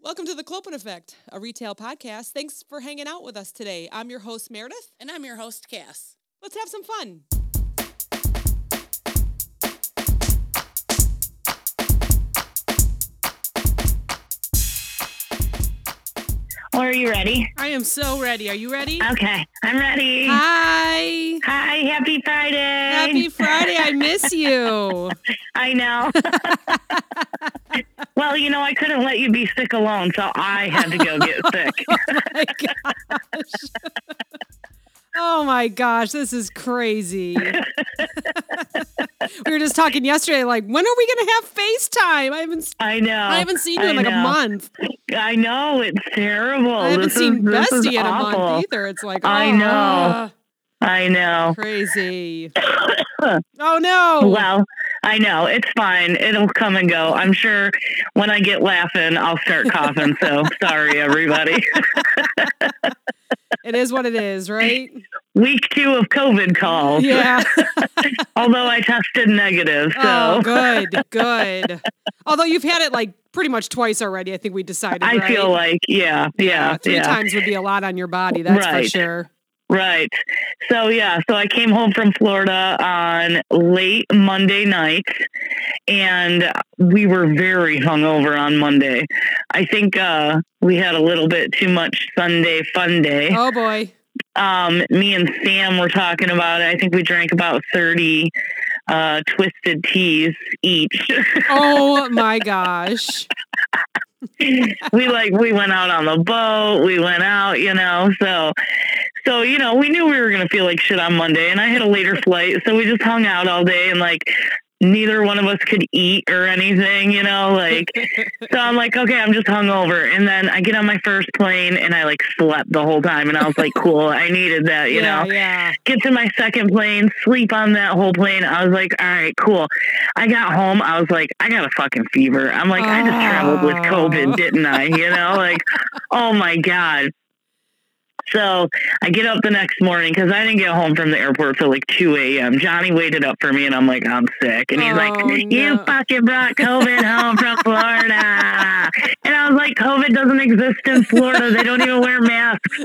Welcome to the Clopen Effect, a retail podcast. Thanks for hanging out with us today. I'm your host, Meredith. And I'm your host, Cass. Let's have some fun. Or are you ready? I am so ready. Are you ready? Okay, I'm ready. Hi. Hi, happy Friday. Happy Friday. I miss you. I know. well, you know, I couldn't let you be sick alone, so I had to go get sick. oh my gosh. Oh my gosh, this is crazy. we were just talking yesterday, like, when are we gonna have FaceTime? I haven't I know. I haven't seen you in like a month. I know, it's terrible. I haven't This seen is, Bestie in a month either. It's like I oh, know. uh, I know. crazy. oh no. Well, I know. It's fine. It'll come and go. I'm sure when I get laughing, I'll start coughing. So sorry, everybody. It is what it is, right? Week two of COVID calls. Yeah. Although I tested negative. So Oh, good, good. Although you've had it like pretty much twice already, I think we decided. I right? feel like, yeah, yeah, three yeah. times would be a lot on your body. That's for sure. Right. So yeah, so I came home from Florida on late Monday night and we were very hungover on Monday. I think uh we had a little bit too much Sunday fun day. Oh boy. Um me and Sam were talking about it. I think we drank about 30 uh twisted teas each. Oh my gosh. we like we went out on the boat we went out you know so so you know we knew we were gonna feel like shit on monday and i had a later flight so we just hung out all day and like neither one of us could eat or anything you know like so i'm like okay i'm just hungover and then i get on my first plane and i like slept the whole time and i was like cool i needed that you yeah, know yeah. get to my second plane, sleep on that whole plane. I was like, all right, cool. I got home. I was like, I got a fucking fever. I'm like, I just traveled with Oh. COVID, didn't I? You know, like, oh my God. So I get up the next morning because I didn't get home from the airport till like 2 a.m. Johnny waited up for me and I'm like, I'm sick. And he's like, Oh, You no. fucking brought COVID home from Florida. And I was like, COVID doesn't exist in Florida. They don't even wear masks.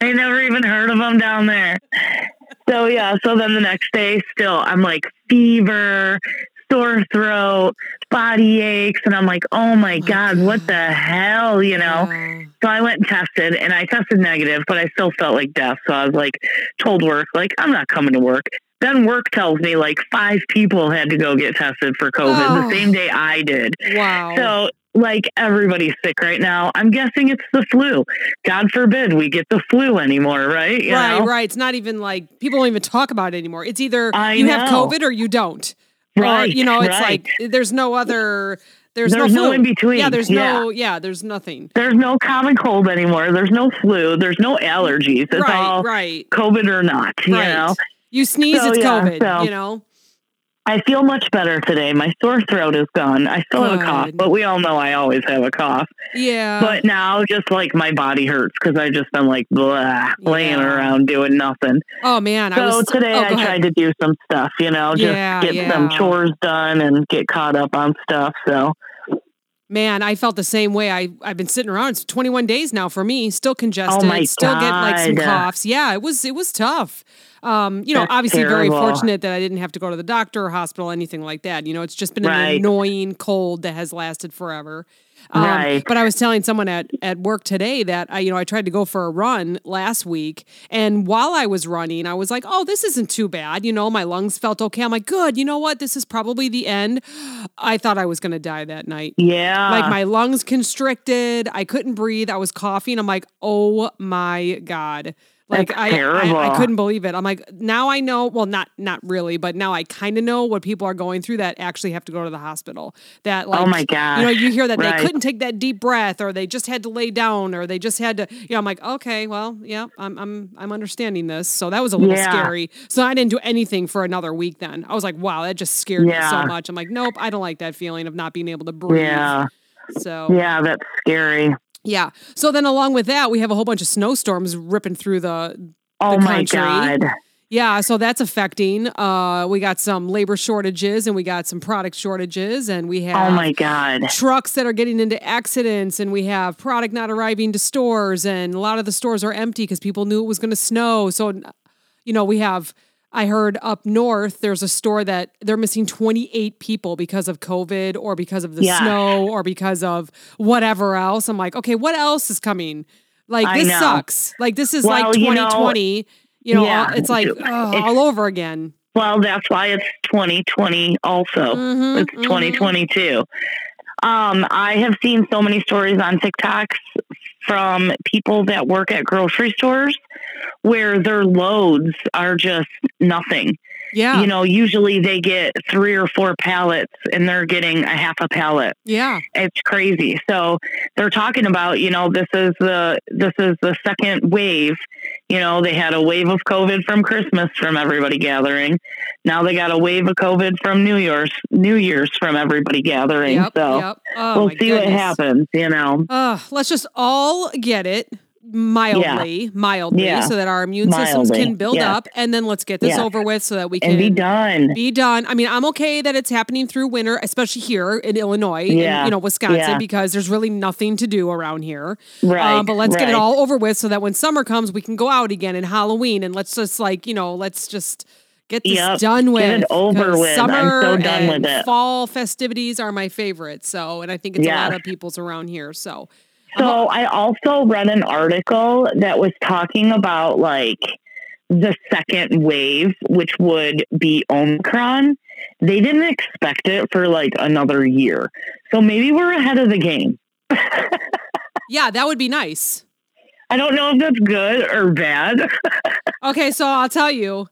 I never even heard of them down there. So yeah, so then the next day still I'm like fever, sore throat, body aches, and I'm like, oh my oh, God, what the hell, you know? So I went and tested and I tested negative, but I still felt like death. So I was like, told work, like, I'm not coming to work. Then work tells me like five people had to go get tested for COVID Oh. the same day I did. Wow. So like everybody's sick right now. I'm guessing it's the flu. God forbid we get the flu anymore, right? You right, know? right. It's not even like people don't even talk about it anymore. It's either I you have. COVID or you don't. Right, Or, you know, it's right. like there's no other there's, There's no, no flu. in between. Yeah, there's Yeah. no yeah, there's nothing. There's no common cold anymore. There's no flu. There's no allergies. It's right, all right. COVID or not. You right. know. You sneeze, So, it's yeah, COVID, so- you know? I feel much better today. My sore throat is gone. I still have a cough, but we all know I always have a cough. Yeah. but now, just like my body hurts because I just been like blah, laying around doing nothing. oh man, I So was today oh, I ahead. tried to do some stuff, you know, just Yeah, get yeah. some chores done and get caught up on stuff. So Man, I felt the same way. I I've been sitting around. It's 21 days now for me. Still congested. Oh my still get like some coughs. Yeah, it was it was tough. Um, you know, That's obviously very fortunate that I didn't have to go to the doctor or hospital, anything like that. You know, it's just been an annoying cold that has lasted forever. Um, Right. But I was telling someone at, at work today that I, you know, I tried to go for a run last week, and while I was running, I was like, "Oh, this isn't too bad." You know, my lungs felt okay. I'm like, "Good." You know what? This is probably the end. I thought I was going to die that night. yeah, Like my lungs constricted. I couldn't breathe. I was coughing. I'm like, oh my God. Like I, I, I couldn't believe it. I'm like, now I know. Well, not not really, but now I kind of know what people are going through that actually have to go to the hospital. That oh like, Oh my god, you know, you hear that Right. they couldn't take that deep breath, or they just had to lay down, or they just had to. You know, I'm like, okay, well, yeah, I'm I'm I'm understanding this. So that was a little Yeah. scary. So I didn't do anything for another week. Then I was like, wow, that just scared me so much. I'm like, nope, I don't like that feeling of not being able to breathe. yeah, So yeah. That's scary. Yeah. So then along with that, we have a whole bunch of snowstorms ripping through the Oh The country. god. Yeah, so that's affecting. Uh, we got some labor shortages and we got some product shortages, and we have Oh my God. trucks that are getting into accidents, and we have product not arriving to stores, and a lot of the stores are empty because people knew it was going to snow. So, you know, we have. I heard up north there's a store that they're missing 28 people because of COVID or because of the Yeah. snow or because of whatever else. I'm like, okay, what else is coming? Like I this know. sucks. Like this is Well, like you know- 2020. You know, Yeah. it's like It's- all over again. Well, that's why it's 2020 also. Mhm, It's mhm. 2022. Um, I have seen so many stories on TikToks from people that work at grocery stores where their loads are just nothing. Yeah, You know, usually they get three or four pallets and they're getting a half a pallet. yeah, It's crazy. So they're talking about, you know, this is the this is the second wave. You know, they had a wave of COVID from Christmas from everybody gathering. Now they got a wave of COVID from New Year's New Year's from everybody gathering. yep, so yep. Oh, we'll see what happens, you know. Uh, let's just all get it mildly, mildly, Yeah. so that our immune systems can build yeah. up, and then let's get this Yeah. over with so that we can And be done. be done. I mean, I'm okay that it's happening through winter, especially here in Illinois Yeah. and you know Wisconsin, Yeah. because there's really nothing to do around here. Right. Um, but let's get it all over with so that when summer comes, we can go out again in Halloween, and let's just like you know, let's just get this Yep, done with. get it over with. I'm Summer so done and with it. Fall festivities are my favorite. So, and I think it's a lot of people's around here. So, So I also read an article that was talking about like the second wave, which would be Omicron. They didn't expect it for like another year. So maybe we're ahead of the game. yeah, that would be nice. I don't know if that's good or bad. Okay, so I'll tell you.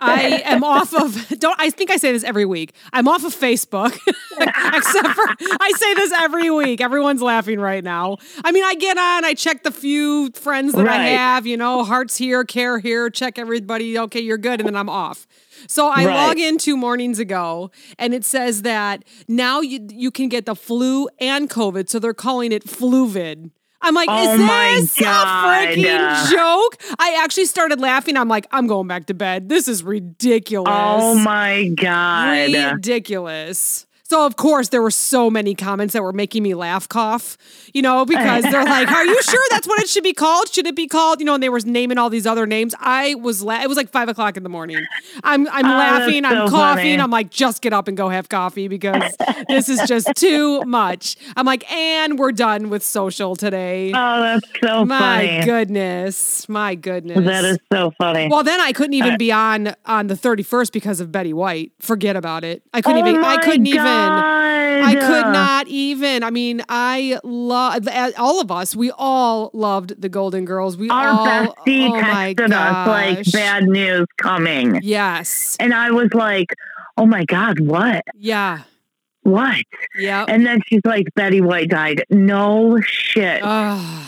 I am off of don't I think I say this every week. I'm off of Facebook. Except for I say this every week. Everyone's laughing right now. I mean, I get on, I check the few friends that I have, you know, hearts here, care here, check everybody, okay, you're good, and then I'm off. So I Right. log in two mornings ago and it says that now you you can get the flu and COVID, so they're calling it Fluvid. I'm like, Oh is my this a freaking joke? I actually started laughing. I'm like, I'm going back to bed. This is ridiculous. oh my God. ridiculous. So of course there were so many comments that were making me laugh cough, you know, because they're like, "Are you sure that's what it should be called? Should it be called?" You know, and they were naming all these other names. I was la- it was like five o'clock in the morning. I'm I'm Oh, laughing, I'm coughing. funny. I'm like, just get up and go have coffee because this is just too much. I'm like, and we're done with social today. Oh, that's so my funny. My goodness, my goodness. That is so funny. Well, then I couldn't even uh, be on on the 31st because of Betty White. Forget about it. I couldn't oh even. I couldn't even. I could not even. I mean, I love all of us. We all loved the Golden Girls. We Our all. bestie oh my texted us like bad news coming. Yes. And I was like, oh my God, what? Yeah. What? Yeah. And then she's like, Betty White died. No shit. Ugh.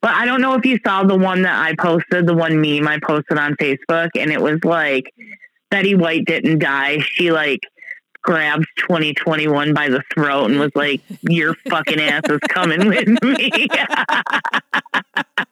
but I don't know if you saw the one that I posted, the one meme I posted on Facebook, and it was like, Betty White didn't die. She like grabs 2021 by the throat and was like, your fucking ass is coming with me.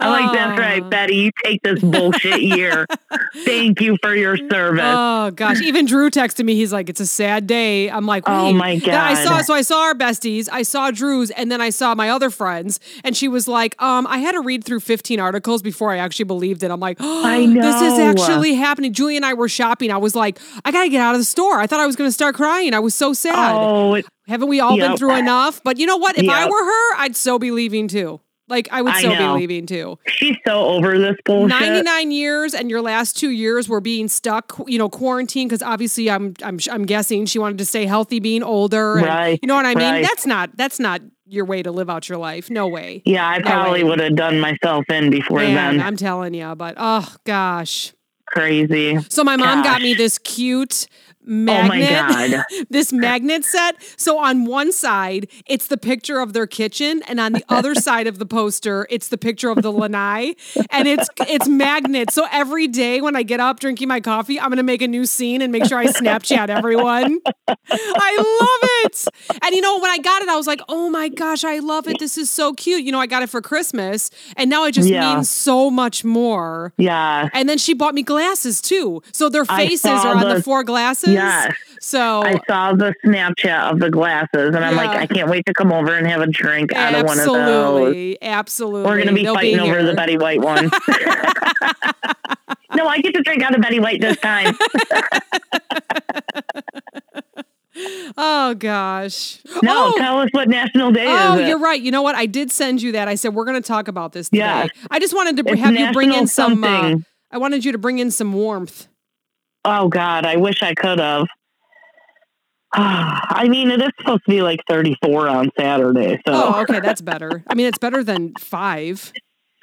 I'm like, that's Oh. right, Betty. You take this bullshit year. Thank you for your service. Oh gosh! Even Drew texted me. He's like, "It's a sad day." I'm like, Oh, "Wait." my Then I saw. So I saw our besties. I saw Drew's, and then I saw my other friends. And she was like, "Um, I had to read through 15 articles before I actually believed it." I'm like, oh, I This is actually happening." Julie and I were shopping. I was like, "I gotta get out of the store." I thought I was gonna start crying. I was so sad. oh, it- Haven't we all been through enough? But you know what? If I were her, I'd so be leaving too. Like I would I know. be leaving too. she's so over this bullshit. 99 years and your last two years were being stuck, you know, quarantined because obviously I'm I'm I'm guessing she wanted to stay healthy being older and Right, you know what I mean? right. That's not that's not your way to live out your life. No way. Yeah, I probably way. would have done myself in before Man, then. I'm telling you, but oh gosh. Crazy. So my mom got me this cute Oh magnet. God. this magnet set. So on one side, it's the picture of their kitchen, and on the other side of the poster, it's the picture of the lanai, and it's it's magnets. So every day when I get up drinking my coffee, I'm gonna make a new scene and make sure I Snapchat everyone. I love it. And you know, when I got it, I was like, oh my gosh, I love it. This is so cute. You know, I got it for Christmas, and now it just Yeah. means so much more. Yeah. And then she bought me glasses too. So their faces are on the the- four glasses. Yes. So I saw the Snapchat of the glasses, and I'm like, I can't wait to come over and have a drink out of one of those. absolutely, absolutely. We're going to be They'll fighting over the Betty White one. no, I get to drink out of Betty White this time. Oh gosh. No, Oh, tell us what National Day Oh, is. it? you're right. You know what? I did send you that. I said we're going to talk about this today. Yes. I just wanted to It's have you bring in some. Uh. I wanted you to bring in some warmth. Oh God, I wish I could have. I mean, it is supposed to be like 34 on Saturday. So Oh, okay, that's better. I mean, it's better than five.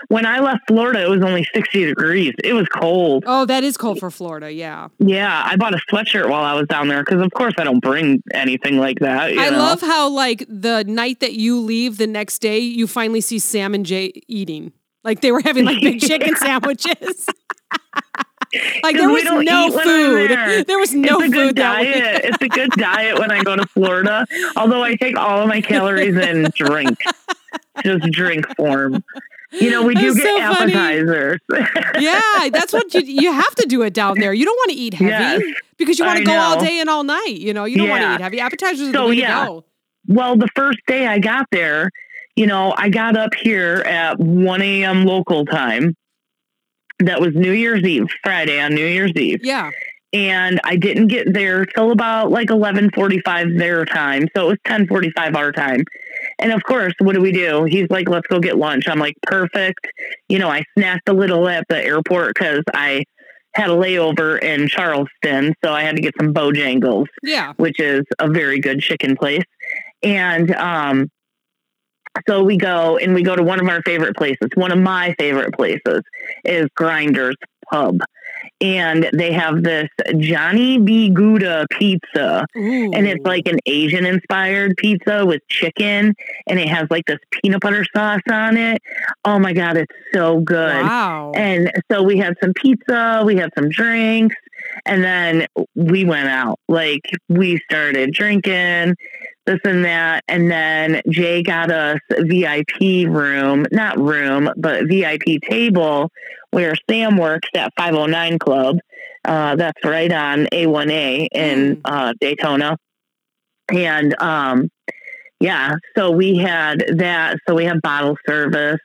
when I left Florida, it was only 60 degrees. It was cold. Oh, that is cold for Florida. Yeah, Yeah, I bought a sweatshirt while I was down there because, of course, I don't bring anything like that. you I know? love how like the night that you leave, the next day you finally see Sam and Jay eating. Like they were having like big chicken sandwiches. like there was no eat when I'm food. there. There was no it's a good food that week. diet. it's a good diet when I go to Florida. Although I take all of my calories in drink, just drink form. You know, we do That's get so appetizers. Yeah, that's what you you have to do it down there. You don't want to eat heavy Yes, because you want to go all day and all night. You know, you don't want to eat heavy. Appetizers So, yeah. go. well, the first day I got there, you know, I got up here at 1 a.m. local time. That was New Year's Eve, Friday on New Year's Eve. Yeah. and I didn't get there till about like eleven forty five their time. So it was ten forty five our time. And of course, what do we do? He's like, "Let's go get lunch." I'm like, "Perfect." You know, I snacked a little at the airport because I had a layover in Charleston, so I had to get some Bojangles, Yeah. which is a very good chicken place. And um, so we go and we go to one of our favorite places. One of my favorite places is Grinders Pub. And they have this Johnny B. Gouda pizza. Ooh. And it's like an Asian inspired pizza with chicken. And it has like this peanut butter sauce on it. Oh my God, it's so good. wow. And so we had some pizza, we had some drinks, and then we went out. Like we started drinking, this and that. And then Jay got us VIP room, not room, but VIP table where Sam works at 509 Club. Uh, that's right on A1A in Mm. uh, Daytona. And um, yeah, so we had that. So we had bottle service,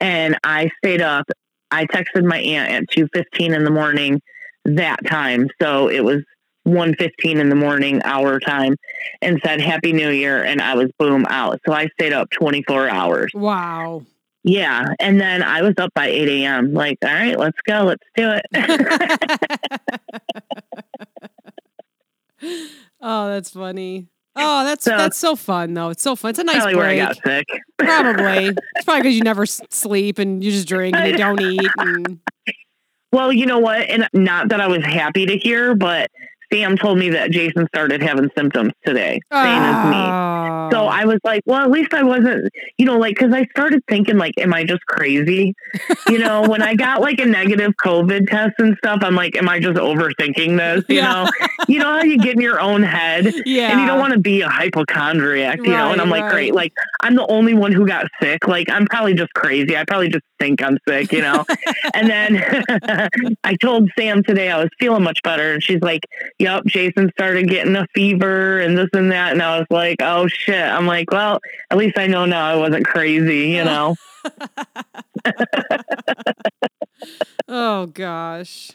and I stayed up. I texted my aunt at two fifteen in the morning that time, so it was one fifteen in the morning our time, and said Happy New Year, and I was boom out. So I stayed up twenty four hours. wow. Yeah, and then I was up by eight a.m. Like, all right, let's go, let's do it. oh, that's funny. Oh, that's So- that's so fun though. It's so fun. It's a nice Probably where I break. got sick. Probably. It's probably because you never sleep and you just drink and you don't eat. And, Well, you know what? And not that I was happy to hear, but Sam told me that Jason started having symptoms today, same as me. Oh. So I was like, well, at least I wasn't, you know, like, cause I started thinking, like, am I just crazy? You know, when I got like a negative COVID test and stuff, I'm like, am I just overthinking this? You Yeah. know, you know how you get in your own head yeah. and you don't want to be a hypochondriac, you know? And I'm like, right. great. Like, I'm the only one who got sick. Like, I'm probably just crazy. I probably just think I'm sick, you know? and then I told Sam today I was feeling much better. And she's like, yep, Jason started getting a fever and this and that. And I was like, oh shit. I'm like, well, at least I know now I wasn't crazy, you know? oh gosh.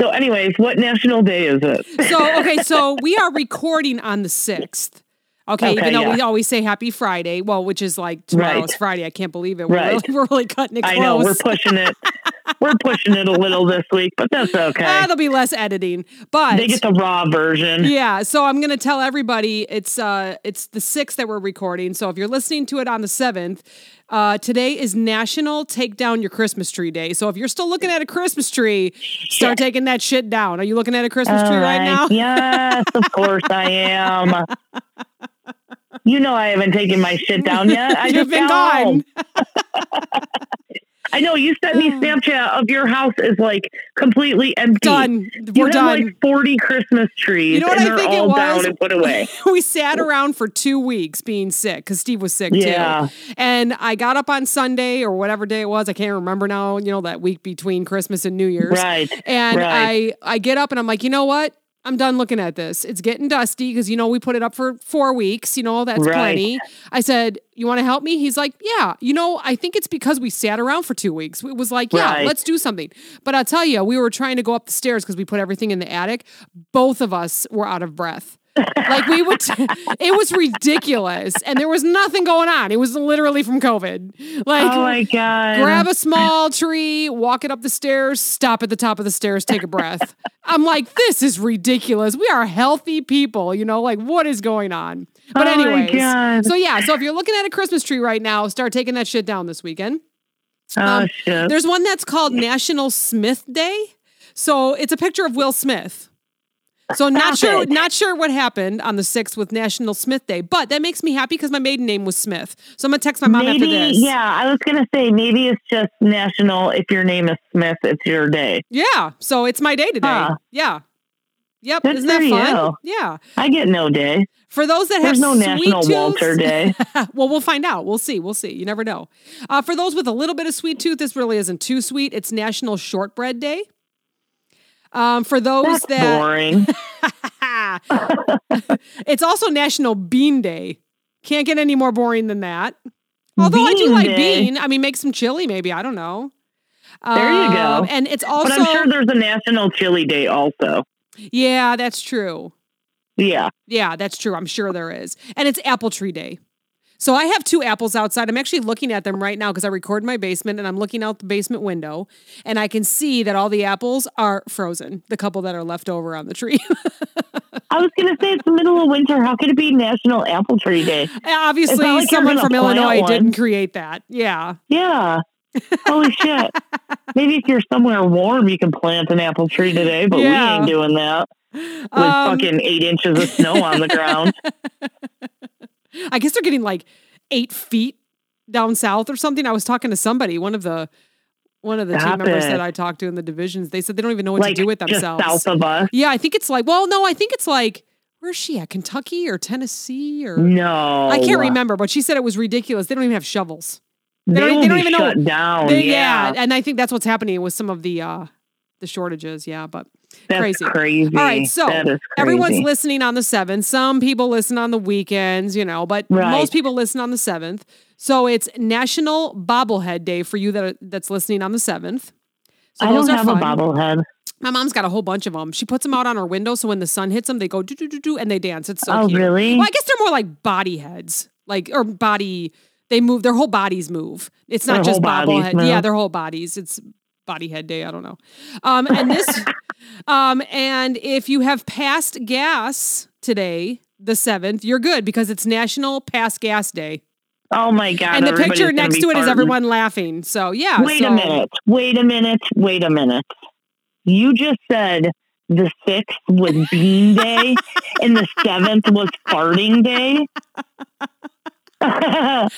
so, anyways, what national day is it? So okay, so we are recording on the sixth. Okay, Okay, even though we always say Happy Friday, well, which is like tomorrow's Right. Friday. I can't believe it. We're, Right. really, we're really cutting it close. I know we're pushing it. we're pushing it a little this week, but that's okay. Ah, there'll be less editing, but they get the raw version. yeah. So I'm gonna tell everybody it's uh it's the sixth that we're recording. So if you're listening to it on the seventh, uh, today is National Take Down Your Christmas Tree Day. So if you're still looking at a Christmas tree, start taking that shit down. Are you looking at a Christmas tree right now? Yes, of course I am. You know I haven't taken my shit down yet. I You've just been gone. I know you sent me mm. Snapchat of your house is like completely empty. Done. We're have done. like forty Christmas trees, You know what and I they're think it all was? down and put away. we sat around for two weeks being sick because Steve was sick Yeah. too. And I got up on Sunday or whatever day it was. I can't remember now. You know that week between Christmas and New Year's. Right. And right. I I get up and I'm like, you know what? I'm done looking at this. It's getting dusty because you know we put it up for four weeks. You know that's Right. plenty. I said, "You want to help me?" He's like, "Yeah." You know, I think it's because we sat around for two weeks. It was like, "Yeah, Right. let's do something." But I'll tell you, we were trying to go up the stairs because we put everything in the attic. Both of us were out of breath. Like we would, it was ridiculous, and there was nothing going on. It was literally from COVID. Like, oh my god. grab a small tree, walk it up the stairs, stop at the top of the stairs, take a breath. I'm like, this is ridiculous. We are healthy people, you know, like what is going on? But Oh anyways, so yeah, so if you're looking at a Christmas tree right now, start taking that shit down this weekend. oh um, shit. There's one that's called National Smith Day. So it's a picture of Will Smith. So not sure, it. not sure what happened on the sixth with National Smith Day, but that makes me happy because my maiden name was Smith. So I'm gonna text my mom maybe, after this. yeah, I was gonna say maybe it's just national. If your name is Smith, it's your day. Yeah. So it's my day today. Huh. Yeah. Yep. Good Isn't that fun? you. Yeah. I get no day. For those that There's have no National tooths, Walter Day. well, we'll find out. We'll see. We'll see. You never know. Uh, for those with a little bit of sweet tooth, this really isn't too sweet. It's National Shortbread Day. Um, for those That's that boring. it's also National Bean Day. Can't get any more boring than that. Although I do like Day. bean. I mean, make some chili, maybe. I don't know. There you go. Um, And it's also but I'm sure there's a National Chili Day also. yeah, that's true. Yeah. Yeah, that's true. I'm sure there is. And it's Apple Tree Day. So I have two apples outside. I'm actually looking at them right now because I record in my basement and I'm looking out the basement window and I can see that all the apples are frozen, the couple that are left over on the tree. I was gonna say it's the middle of winter. How could it be National Apple Tree Day? Obviously, like someone from Illinois one. didn't create that. Yeah. Yeah. Holy shit. Maybe if you're somewhere warm, you can plant an apple tree today, but Yeah. we ain't doing that with Um, fucking eight inches of snow on the ground. I guess they're getting like eight feet down south or something. I was talking to somebody, one of the one of the team members it. that I talked to in the divisions. They said they don't even know what like to do with themselves. south of us. Yeah, I think it's like, well, no, I think it's like, where's she at? Kentucky or Tennessee or No. I can't remember, but she said it was ridiculous. They don't even have shovels. They, They don't- they don't even know- down. They- Oh, yeah. and I think that's what's happening with some of the uh the shortages. Yeah, but That's crazy. crazy. All right, so everyone's listening on the seventh. Some people listen on the weekends, you know, but Right. most people listen on the seventh. So it's National Bobblehead Day for you that are, that's listening on the seventh. So I don't have fun. a bobblehead. My mom's got a whole bunch of them. She puts them out on her window, so when the sun hits them, they go do do do do, and they dance. It's so oh, cute. really? Well, I guess they're more like body heads, like or body. They move. Their whole bodies move. It's not Their just bobblehead. Yeah, their whole bodies. It's body head day. I don't know. Um, and this, um, and if you have passed gas today, the seventh, you're good because it's National Pass Gas Day, Oh my god! and the picture next to it is farting. everyone laughing. So yeah. Wait so- a minute. Wait a minute. Wait a minute. You just said the sixth was Bean Day and the seventh was Farting Day.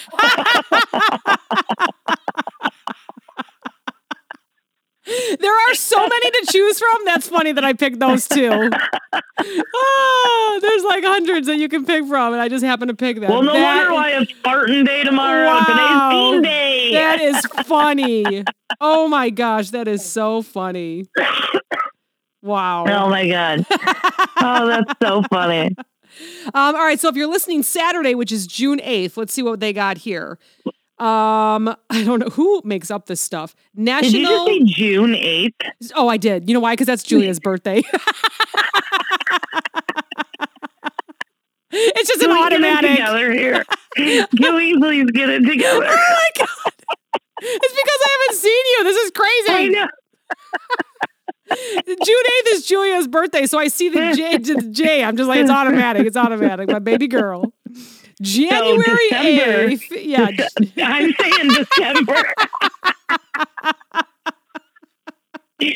There are so many to choose from. That's funny that I picked those two. oh, there's like hundreds that you can pick from, and I just happen to pick them. well, no That- wonder why it's Farting Day tomorrow. Wow. Today's Bean Day. That is funny. Oh my gosh, that is so funny. Wow. oh my god. Oh, that's so funny. Um, all right, so if you're listening Saturday, which is June 8th, let's see what they got here. Um, I don't know who makes up this stuff. Did you National. just say June eighth? oh, I did. You know why? Because that's Julia's birthday. it's just an Can we get it automatic. together here? Can we please get it together? Oh my god! It's because I haven't seen you. This is I crazy. know. June eighth is Julia's birthday, so I see the J. The J. I'm just like it's automatic. It's automatic. My baby girl. January December. eighth. Yeah. I'm saying December.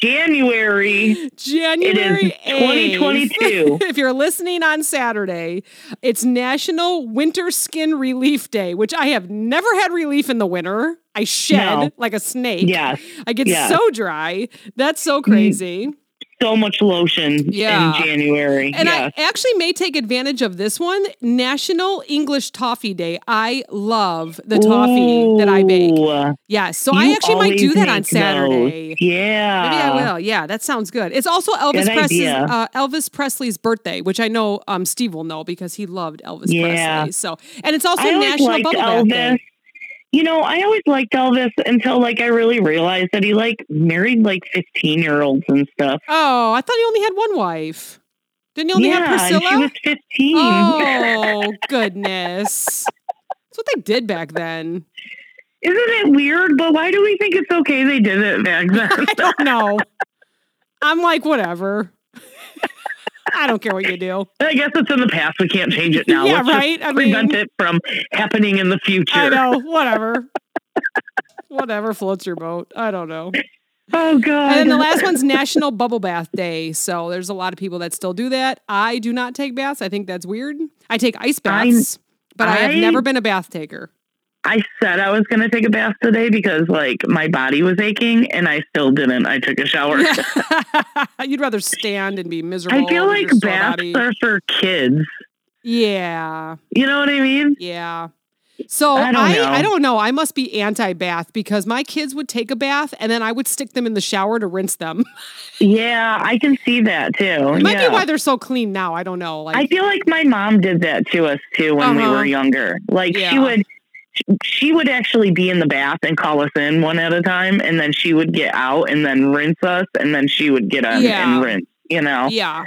January. January 2022. 8th. if you're listening on Saturday, it's National Winter Skin Relief Day, which I have never had relief in the winter. I shed No. like a snake. Yes. I get yes. so dry. That's so crazy. So much lotion Yeah. in January. And yes. I actually may take advantage of this one National English Toffee Day. I love the toffee that I bake. Ooh, Yes. So I actually might do that on Saturday. those. Yeah. Maybe I will. Yeah, that sounds good. It's also Elvis Presley's uh, Elvis Presley's birthday, which I know um, Steve will know because he loved Elvis Yeah. Presley. So, and it's also I National Bubble Bath Day. You know, I always liked Elvis until like I really realized that he like married like 15 year olds and stuff. Oh, I thought he only had one wife. Didn't he only yeah, have Priscilla? she was 15. oh goodness, that's what they did back then. Isn't it weird? But why do we think it's okay they did it back then? I don't know. I'm like whatever. I don't care what you do. I guess it's in the past. We can't change it now. Yeah, Let's right? I prevent mean- it from happening in the future. I know. Whatever. whatever floats your boat. I don't know. Oh God. And then the last one's National Bubble Bath Day. So there's a lot of people that still do that. I do not take baths. I think that's weird. I take ice I- baths, but I, have never been a bath taker. I said I was going to take a bath today because like my body was aching, and I still didn't. I took a shower. You'd rather stand and be miserable. I feel like baths body. are for kids. Yeah. You know what I mean? Yeah. So I I, don't know. I, don't know. I must be anti-bath because my kids would take a bath and then I would stick them in the shower to rinse them. Yeah, I can see that too. It might yeah. be why they're so clean now. I don't know. Like I feel like my mom did that to us too when we Uh-huh. were younger. Like she would she would actually be in the bath and call us in one at a time and then she would get out and then rinse us and then she would get in Yeah. and rinse, you know. yeah.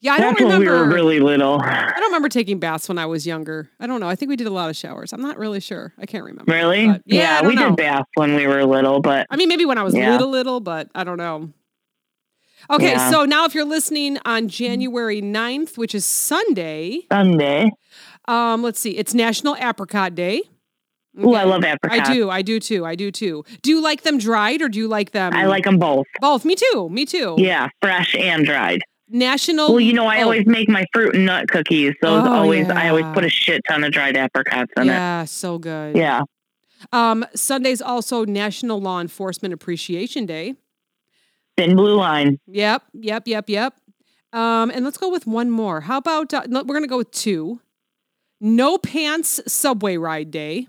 Yeah, I That's don't remember. when we were really little. I don't remember taking baths when I was younger. I don't know. I think we did a lot of showers. I'm not really sure. I can't remember. Really? But, yeah, don't we know. did baths when we were little, but I mean, maybe when I was Yeah. little, little, but I don't know. Okay, Yeah. so now if you're listening on January 9th, which is Sunday, Sunday. um, let's see, it's National Apricot Day. Ooh, I love apricots. I do. I do too. I do too. Do you like them dried or do you like them? I like them both. both. Me too. Me too. Yeah, fresh and dried. National. Well, you know, I oh, always make my fruit and nut cookies. Those Oh, always, I always put a shit ton of dried apricots in there. Yeah, so good. Yeah. Um, Sunday's also National Law Enforcement Appreciation Day. Thin blue line. Yep, yep, yep, yep. Um, and let's go with one more. How about uh, we're gonna go with two. No pants subway ride day.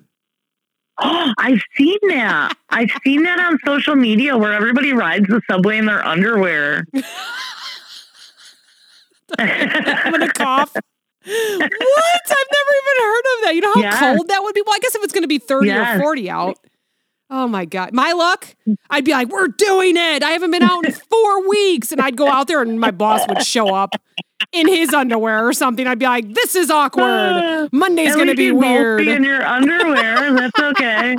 Oh, I've seen that. I've seen that on social media where everybody rides the subway in their underwear. I'm gonna cough. what? I've never even heard of that. You know how Yes. cold that would be? Well, I guess if it's gonna be 30 or 40 out. Oh my God. My luck, I'd be like, we're doing it. I haven't been out in four weeks. And I'd go out there and my boss would show up in his underwear or something. I'd be like, this is awkward. Uh, Monday's going to be both weird. Be in your underwear. That's okay.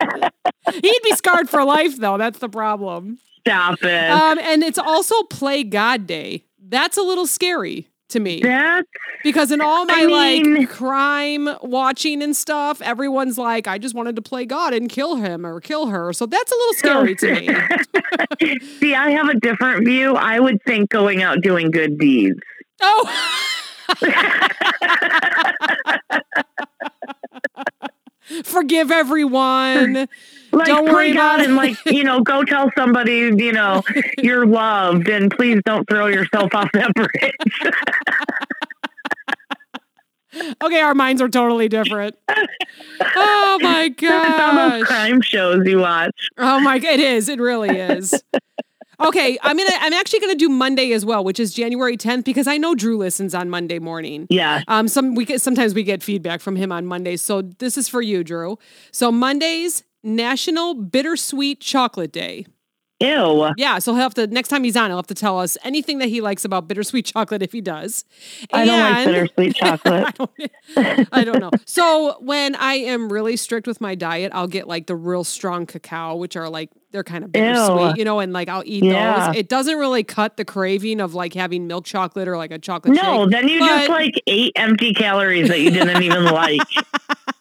He'd be scarred for life, though. That's the problem. Stop it. Um, and it's also Play God Day. That's a little scary to me That's because in all my I mean- like crime watching and stuff, everyone's like, I just wanted to play God and kill him or kill her. So that's a little scary to me. See, I have a different view. I would think going out doing good deeds. Oh. Forgive everyone. Like Don't worry pray about God it. and like, you know, go tell somebody, you know, you're loved and please don't throw yourself off that bridge. Okay, our minds are totally different. Oh my That's all those crime shows you watch. Oh my god, it is. It really is. Okay, I'm gonna I'm actually gonna do Monday as well, which is January 10th, because I know Drew listens on Monday morning. Yeah. Um, some we get sometimes we get feedback from him on Mondays. So this is for you, Drew. So Mondays, National Bittersweet Chocolate Day. Ew. Yeah, so he'll have to next time he's on, he'll have to tell us anything that he likes about bittersweet chocolate if he does. I don't like bittersweet chocolate. I don't, I don't know. So when I am really strict with my diet, I'll get like the real strong cacao, which are like they're kind of bittersweet, Ew. you know, and like I'll eat Yeah. those. It doesn't really cut the craving of like having milk chocolate or like a chocolate No, shake. then you But- just like ate empty calories that you didn't even like.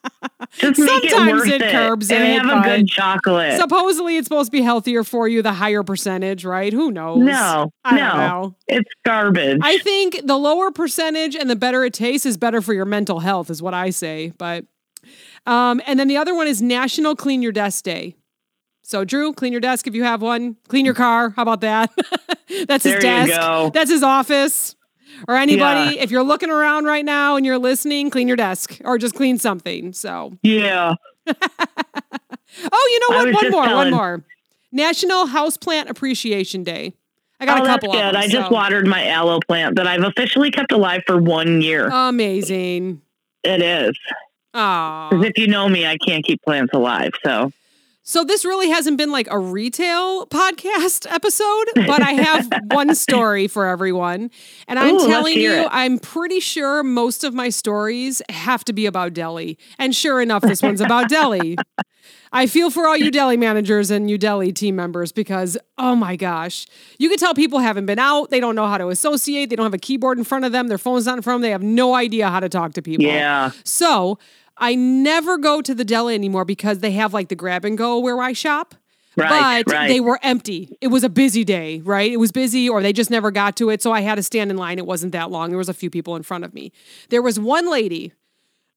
Just Sometimes it it, curbs and it, have a good chocolate. Supposedly it's supposed to be healthier for you, the higher percentage, right? Who knows? no, I no, don't know. it's garbage. I think the lower percentage and the better it tastes is better for your mental health, is what I say. But um, and then the other one is National Clean Your Desk Day. So Drew, clean your desk if you have one. Clean your car. How about that? That's his There you desk. go. That's his office. Or anybody, if you're looking around right now and you're listening, clean your desk or just clean something. So yeah, Oh, you know what? One more, one telling- more. National Houseplant Appreciation Day. I got oh, a couple that's good. of them. I just watered my aloe plant that I've officially kept alive for one year. Amazing. it is. Because if you know me, I can't keep plants alive. So So this really hasn't been like a retail podcast episode, but I have one story for everyone. And I'm Ooh, telling you, it. I'm pretty sure most of my stories have to be about deli. And sure enough, this one's about deli. I feel for all you deli managers and you deli team members because, oh my gosh, you can tell people haven't been out. They don't know how to associate. They don't have a keyboard in front of them. Their phone's not in front of them. They have no idea how to talk to people. yeah, So I never go to the deli anymore because they have like the grab and go where I shop. right, but right. they were empty. It was a busy day, right? It was busy, or they just never got to it. So I had to stand in line. It wasn't that long. There was a few people in front of me. There was one lady.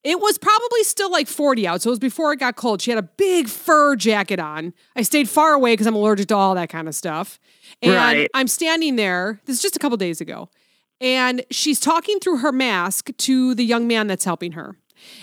It was probably still like 40 out. So it was before it got cold. She had a big fur jacket on. I stayed far away because I'm allergic to all that kind of stuff. And Right. I'm standing there. This is just a couple days ago. And she's talking through her mask to the young man that's helping her.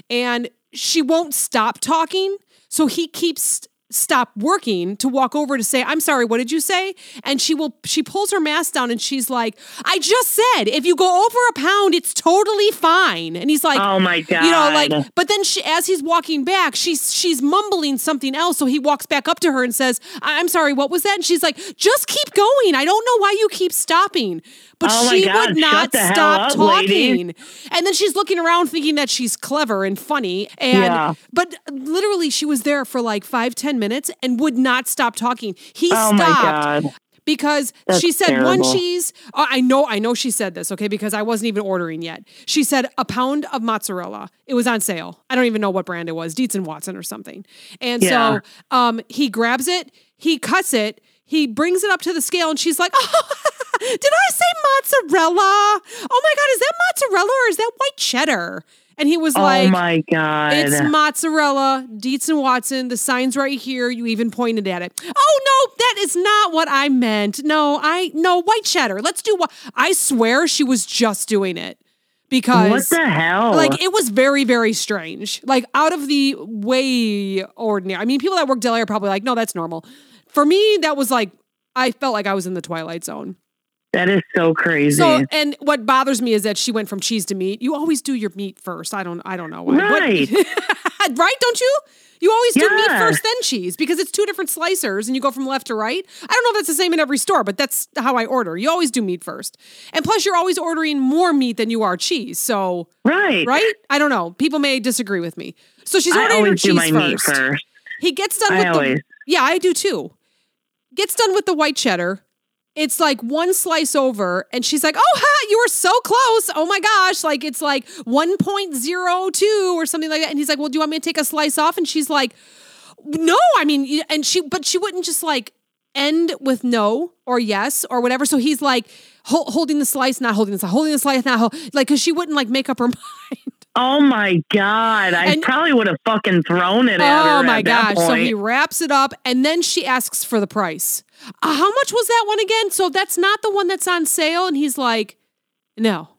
And she won't stop talking. So he keeps stop working to walk over to say, I'm sorry, what did you say? And she will she pulls her mask down and she's like, I just said if you go over a pound, it's totally fine. And he's like, oh my god, you know, like, but then she, as he's walking back, she's she's mumbling something else. So he walks back up to her and says, "I'm sorry, what was that?" And she's like, "Just keep going. I don't know why you keep stopping." But Oh she God, would not shut the hell stop up, lady. talking. And then she's looking around, thinking that she's clever and funny. And Yeah. but literally, she was there for like five, ten minutes and would not stop talking. He oh stopped because That's she said one cheese. Oh, I know, I know she said this, okay, because I wasn't even ordering yet. She said a pound of mozzarella. It was on sale. I don't even know what brand it was, Dietz and Watson or something. And Yeah. so um, he grabs it, he cuts it, he brings it up to the scale, and she's like, oh, did I say mozzarella? Oh my God, is that mozzarella or is that white cheddar? And he was oh like, my god, it's mozzarella, Dietz and Watson. The sign's right here. You even pointed at it. Oh no, that is not what I meant. No, I no white cheddar. Let's do what I swear she was just doing it because what the hell? like it was very very strange. Like out of the way ordinary. I mean, people that work deli are probably like, no, that's normal. For me, that was like I felt like I was in the twilight zone. That is so crazy. So, and what bothers me is that she went from cheese to meat. You always do your meat first. I don't. I don't know why. What- Right. right? Don't you? You always do meat first, then cheese, because it's two different slicers, and you go from left to right. I don't know if that's the same in every store, but that's how I order. You always do meat first, and plus, you're always ordering more meat than you are cheese. So, right, right? I don't know. People may disagree with me. So she's ordering her cheese first. first. He gets done I with always. the yeah, I do too. Gets done with the white cheddar. It's like one slice over, and she's like, "Oh, ha! You were so close! Oh my gosh! Like it's like one point zero two or something like that." And he's like, "Well, do you want me to take a slice off?" And she's like, "No, I mean," and she, but she wouldn't just like end with no or yes or whatever. So he's like hol- holding the slice, not holding the slice, holding the slice, not like because she wouldn't like make up her mind. Oh my god, I And- probably would have fucking thrown it at her. Oh my gosh. So he wraps it up and then she asks for the price. Uh, how much was that one again? So that's not the one that's on sale. And he's like, no,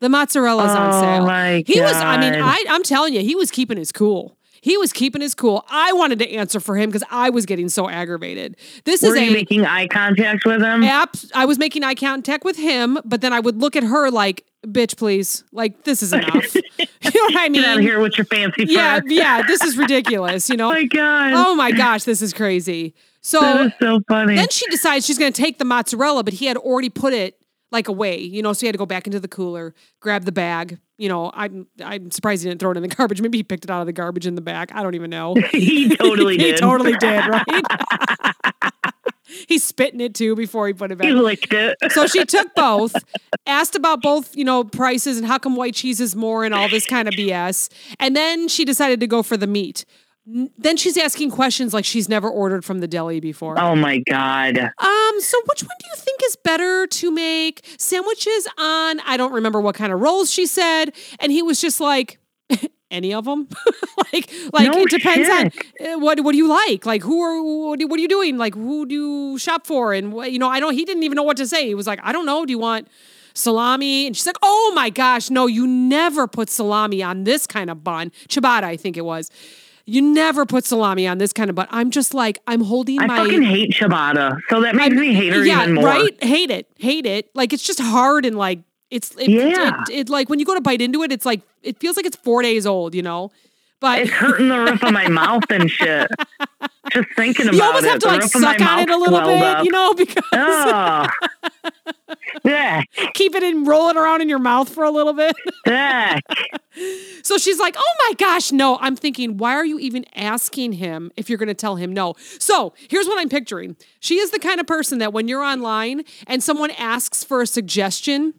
the mozzarella's on Oh sale. my he was, I mean, I, I'm telling you, he was keeping his cool. He was keeping his cool. I wanted to answer for him because I was getting so aggravated. This Were is you a making eye contact with him? app. I was making eye contact with him, but then I would look at her like, bitch, please. Like, this is enough. you know what I mean? Get out of here with your fancy Yeah, fur. yeah, this is ridiculous, you know? Oh my god, Oh my gosh, this is crazy. So that is so funny. then she decides she's going to take the mozzarella, but he had already put it like away, you know, so he had to go back into the cooler, grab the bag. You know, I'm I'm surprised he didn't throw it in the garbage. Maybe he picked it out of the garbage in the back. I don't even know. he totally did. he did. totally did, right? He's spitting it too before he put it back. He licked it. So she took both, asked about both, you know, prices and how come white cheese is more and all this kind of BS. And then she decided to go for the meat. Then she's asking questions like she's never ordered from the deli before. Oh my god. Um, so which one do you think is better to make sandwiches on? I don't remember what kind of rolls she said, and he was just like, any of them. like, like No it depends shit. on uh, what what do you like? Like, who are what, do- what are you doing? Like, who do you shop for? And what, you know, I don't. He didn't even know what to say. He was like, I don't know. Do you want? Salami and she's like, Oh my gosh, no, you never put salami on this kind of bun. Ciabatta, I think it was. You never put salami on this kind of bun. I'm just like, I'm holding I my fucking hate ciabatta, so that makes me hate her yeah, even more. right? Hate it. Hate it. Like it's just hard and like it's it, Yeah. it, it like when you go to bite into it, it's like it feels like it's four days old, you know? But It's hurting the roof of my mouth and shit. Just thinking about it. you almost it. have to like roof of my suck on it a little bit, up. you know, because Oh. yeah, keep it and roll it around in your mouth for a little bit. yeah. So she's like, "Oh my gosh, no." I'm thinking, "Why are you even asking him if you're going to tell him no?" So, here's what I'm picturing. She is the kind of person that when you're online and someone asks for a suggestion,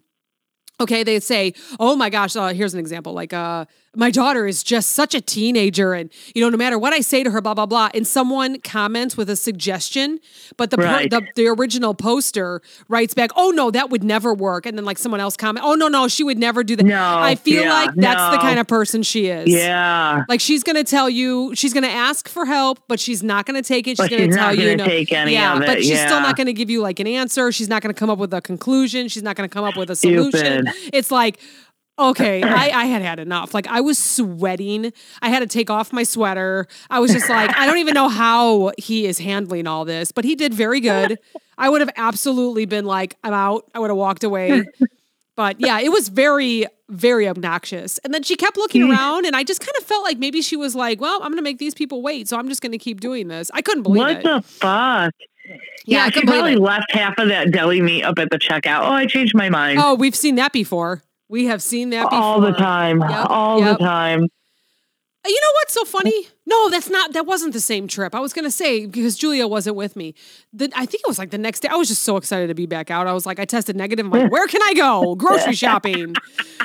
okay, they say, "Oh my gosh, uh, here's an example. Like uh my daughter is just such a teenager and you know no matter what I say to her blah blah blah and someone comments with a suggestion, but the per- Right. the, the original poster writes back, "Oh no, that would never work." And then like someone else comment, "Oh no, no, she would never do that." No, I feel yeah, like that's the kind of person she is. Yeah. Like she's gonna tell you, she's gonna ask for help, but she's not gonna take it. She's gonna she's tell not you, gonna no. take any yeah, of it, but she's still not gonna give you like an answer. She's not gonna come up with a conclusion. She's not gonna come up with a solution. Stupid. It's like, okay, I, I had had enough. Like I was sweating. I had to take off my sweater. I was just like, I don't even know how he is handling all this, but he did very good. I would have absolutely been like, I'm out. I would have walked away. But yeah, it was very, very obnoxious. And then she kept looking around, and I just kind of felt like maybe she was like, "Well, I'm going to make these people wait, so I'm just going to keep doing this." I couldn't believe What it. What the fuck? Yeah, Yeah, she probably it. left half of that deli meat up at the checkout. Oh, I changed my mind. Oh, we've seen that before. We have seen that before. all the time. Yep, all yep. the time. Uh, you know what's so funny? No, that's not. That wasn't the same trip. I was gonna say because Julia wasn't with me. The, I think it was like the next day. I was just so excited to be back out. I was like, I tested negative. I'm like, where can I go? Grocery shopping.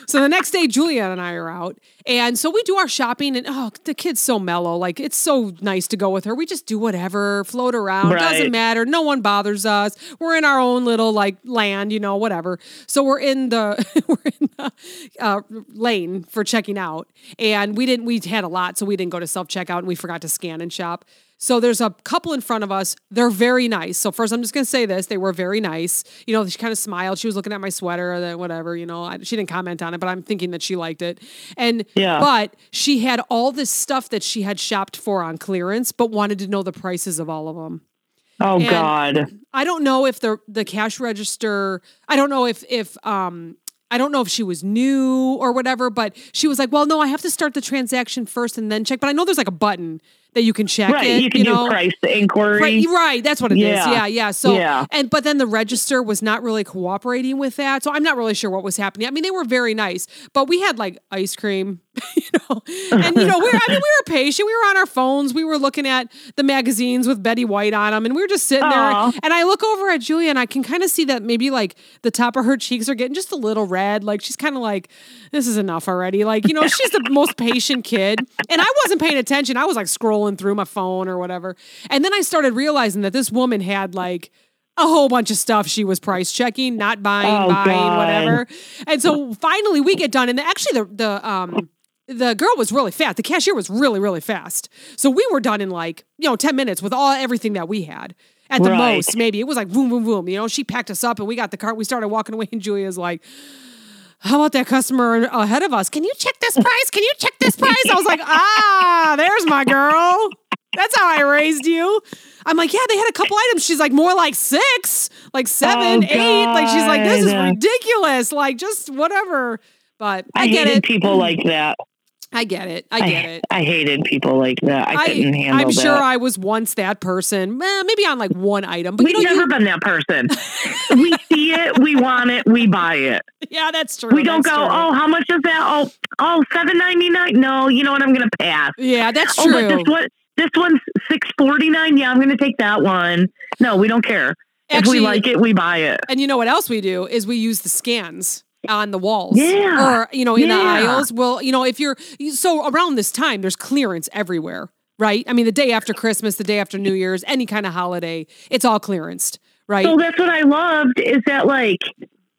so the next day, Julia and I are out, and so we do our shopping. And oh, the kid's so mellow. Like it's so nice to go with her. We just do whatever, float around. Doesn't matter. No one bothers us. We're in our own little like land, you know, whatever. So we're in the we're in the uh, lane for checking out, and we didn't. We had a lot, so we didn't go to self checkout, and we forgot to scan and shop. So there's a couple in front of us. They're very nice. So first, I'm just gonna say this: they were very nice. You know, she kind of smiled. She was looking at my sweater, or then whatever. You know, I, she didn't comment on it, but I'm thinking that she liked it. And Yeah. but she had all this stuff that she had shopped for on clearance, but wanted to know the prices of all of them. Oh And- God. I don't know if the the cash register. I don't know if if um. I don't know if she was new or whatever, but she was like, "Well, no, I have to start the transaction first and then check." But I know there's like a button that you can check Right. it. you can know? do price inquiry. Right, right. That's what it is. Yeah. Yeah, yeah. So, Yeah. and but then the register was not really cooperating with that. So I'm not really sure what was happening. I mean, they were very nice, but we had like ice cream, you know, and you know, we were, I mean, we were patient. We were on our phones. We were looking at the magazines with Betty White on them, and we were just sitting Aw. there. And I look over at Julia, and I can kind of see that maybe like the top of her cheeks are getting just a little red. Like she's kind of like, this is enough already. Like you know, she's the most patient kid, and I wasn't paying attention. I was like scrolling through my phone or whatever, and then I started realizing that this woman had like a whole bunch of stuff she was price checking, not buying, Oh, buying, God. whatever. And so finally we get done, and actually the the um the girl was really fast. The cashier was really really fast. So we were done in like you know ten minutes with all everything that we had. At the Right. most, maybe it was like boom, boom, boom. You know, she packed us up, and we got the cart. We started walking away, and Julia's like, how about that customer ahead of us? Can you check this price? Can you check this price? I was like, ah, there's my girl. That's how I raised you. I'm like, yeah, they had a couple items. She's like, more like six, like seven, Oh, eight. Like she's like, this is ridiculous. Like just whatever. But I, I, get hated it. people like that. I get it. I get it. I hated people like that. I, couldn't handle I'm that. sure I was once that person. Eh, maybe on like one item, but We've you know, never you- been that person. we see it, we want it, we buy it. yeah, that's true. We don't go, true. oh, how much is that? Oh, oh, seven ninety nine. No, you know what? I'm gonna pass. yeah, that's true. Oh, but this what this one's six forty nine. Yeah, I'm going to take that one. No, we don't care. Actually- if we like it, we buy it. And you know what else we do is we use the scans on the walls. Yeah. Or, you know, in the aisles. Well, you know, if you're so around this time, there's clearance everywhere, right? I mean, the day after Christmas, the day after New Year's, any kind of holiday, it's all clearanced, right? So that's what I loved is that like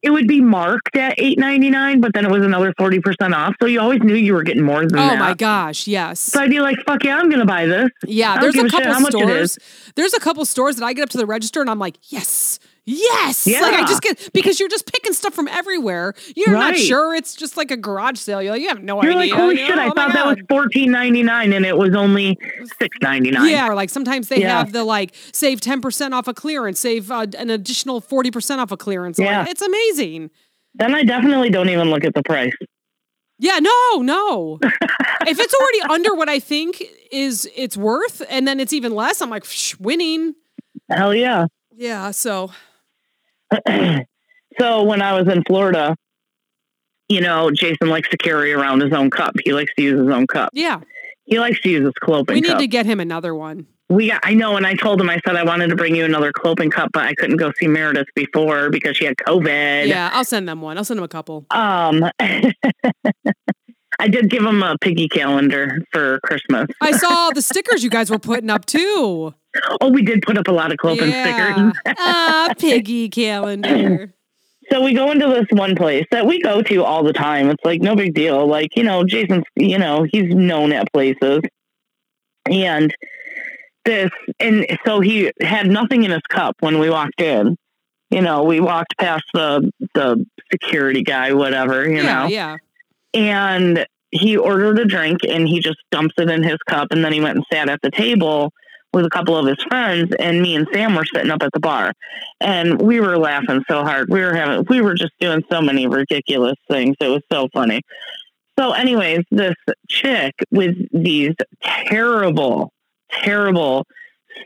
it would be marked at eight ninety nine, but then it was another forty percent off. So you always knew you were getting more than oh that. my gosh, yes. So I'd be like, "Fuck yeah, I'm to buy this." Yeah, there's a a couple it stores. There's a couple stores that I get up to the register and I'm like, yes, yes. Like I just get because you're just picking stuff from everywhere. You're not sure it's just like a garage sale. You're like, you have no You're idea. like, "Holy shit!" I oh thought that was God. fourteen ninety nine, and it was only six ninety nine. Yeah, or like sometimes they Yeah. have the like save 10% off a clearance, save uh, an additional 40% off a clearance. Like, Yeah. it's amazing. Then I definitely don't even look at the price. Yeah, no, no. if it's already under what I think is it's worth and then it's even less, I'm like, winning. Hell yeah. Yeah, so so when I was in Florida, you know, Jason likes to carry around his own cup. He likes to use his own cup. yeah, He likes to use his clopen cup. we need cup. to get him another one. we got, I know, and I told him I said I wanted to bring you another clopen cup, but I couldn't go see Meredith before because she had COVID. Yeah, I'll send them one. I'll send them a couple. Um, I did give him a piggy calendar for Christmas. I saw the stickers you guys were putting up too. Oh, we did put up a lot of clopen yeah. stickers. ah, piggy calendar. So we go into this one place that we go to all the time. It's like no big deal. Like, you know, Jason's, you know, he's known at places. And this, and so he had nothing in his cup when we walked in. You know, we walked past the the security guy, whatever, you yeah, know. yeah. And he ordered a drink and he just dumps it in his cup and then he went and sat at the table with a couple of his friends and me and Sam were sitting up at the bar and we were laughing so hard. We were having we were just doing so many ridiculous things. It was so funny. So anyways, this chick with these terrible, terrible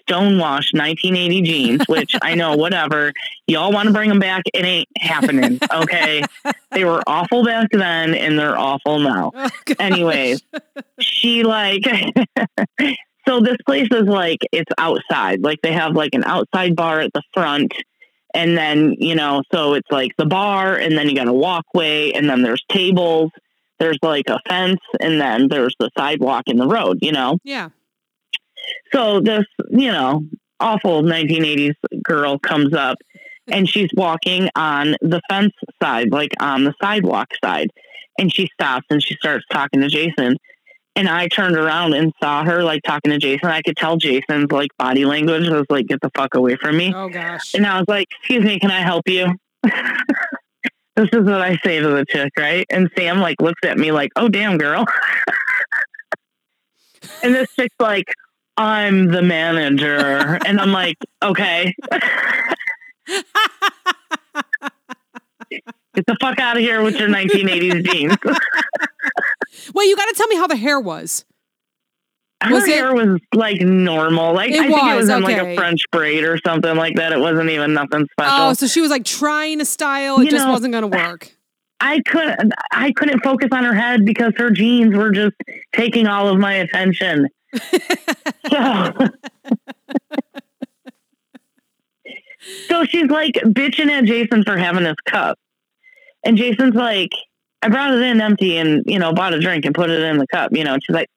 stonewashed 1980 jeans, which I know, whatever. Y'all want to bring them back? It ain't happening. Okay. they were awful back then and they're awful now. Oh. Anyways, she like, so this place is like, it's outside. Like they have like an outside bar at the front. And then, you know, so it's like the bar and then you got a walkway and then there's tables. There's like a fence and then there's the sidewalk in the road, you know? yeah. So this, you know, awful 1980s girl comes up and she's walking on the fence side, like on the sidewalk side. And she stops and she starts talking to Jason. And I turned around and saw her like talking to Jason. I could tell Jason's like body language was like, get the fuck away from me. Oh gosh. And I was like, excuse me, can I help you? this is what I say to the chick, right? And Sam like looks at me like, oh damn girl. and this chick's like, I'm the manager. And I'm like, okay. Get the fuck out of here with your 1980s jeans. Well, you got to tell me how the hair was. Her Was it- hair was like normal. Like It I think it was, was in like a French braid or something like that. It wasn't even nothing special. Oh, so she was like trying a style. It You just know- wasn't going to work. I couldn't I couldn't focus on her head because her jeans were just taking all of my attention. So, so she's like bitching at Jason for having his cup. And Jason's like, I brought it in empty and, you know, bought a drink and put it in the cup, you know, and she's like,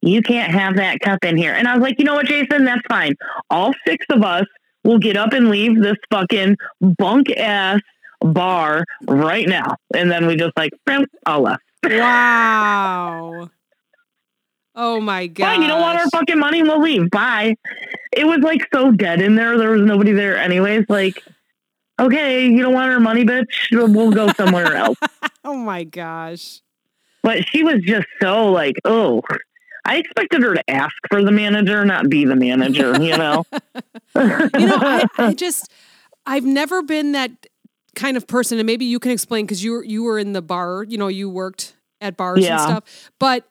You can't have that cup in here. And I was like, you know what, Jason, that's fine. All six of us will get up and leave this fucking bunk ass bar right now. And then we just like all left. Wow. Oh my god. Fine, you don't want our fucking money, we'll leave. Bye. It was like so dead in there. There was nobody there anyways. Like, okay, you don't want our money, bitch. We'll go somewhere else. Oh my gosh. But she was just so like, oh. I expected her to ask for the manager, not be the manager, you know? You know, I, I just I've never been that kind of person, and maybe you can explain because you were you were in the bar, you know, you worked at bars and stuff. But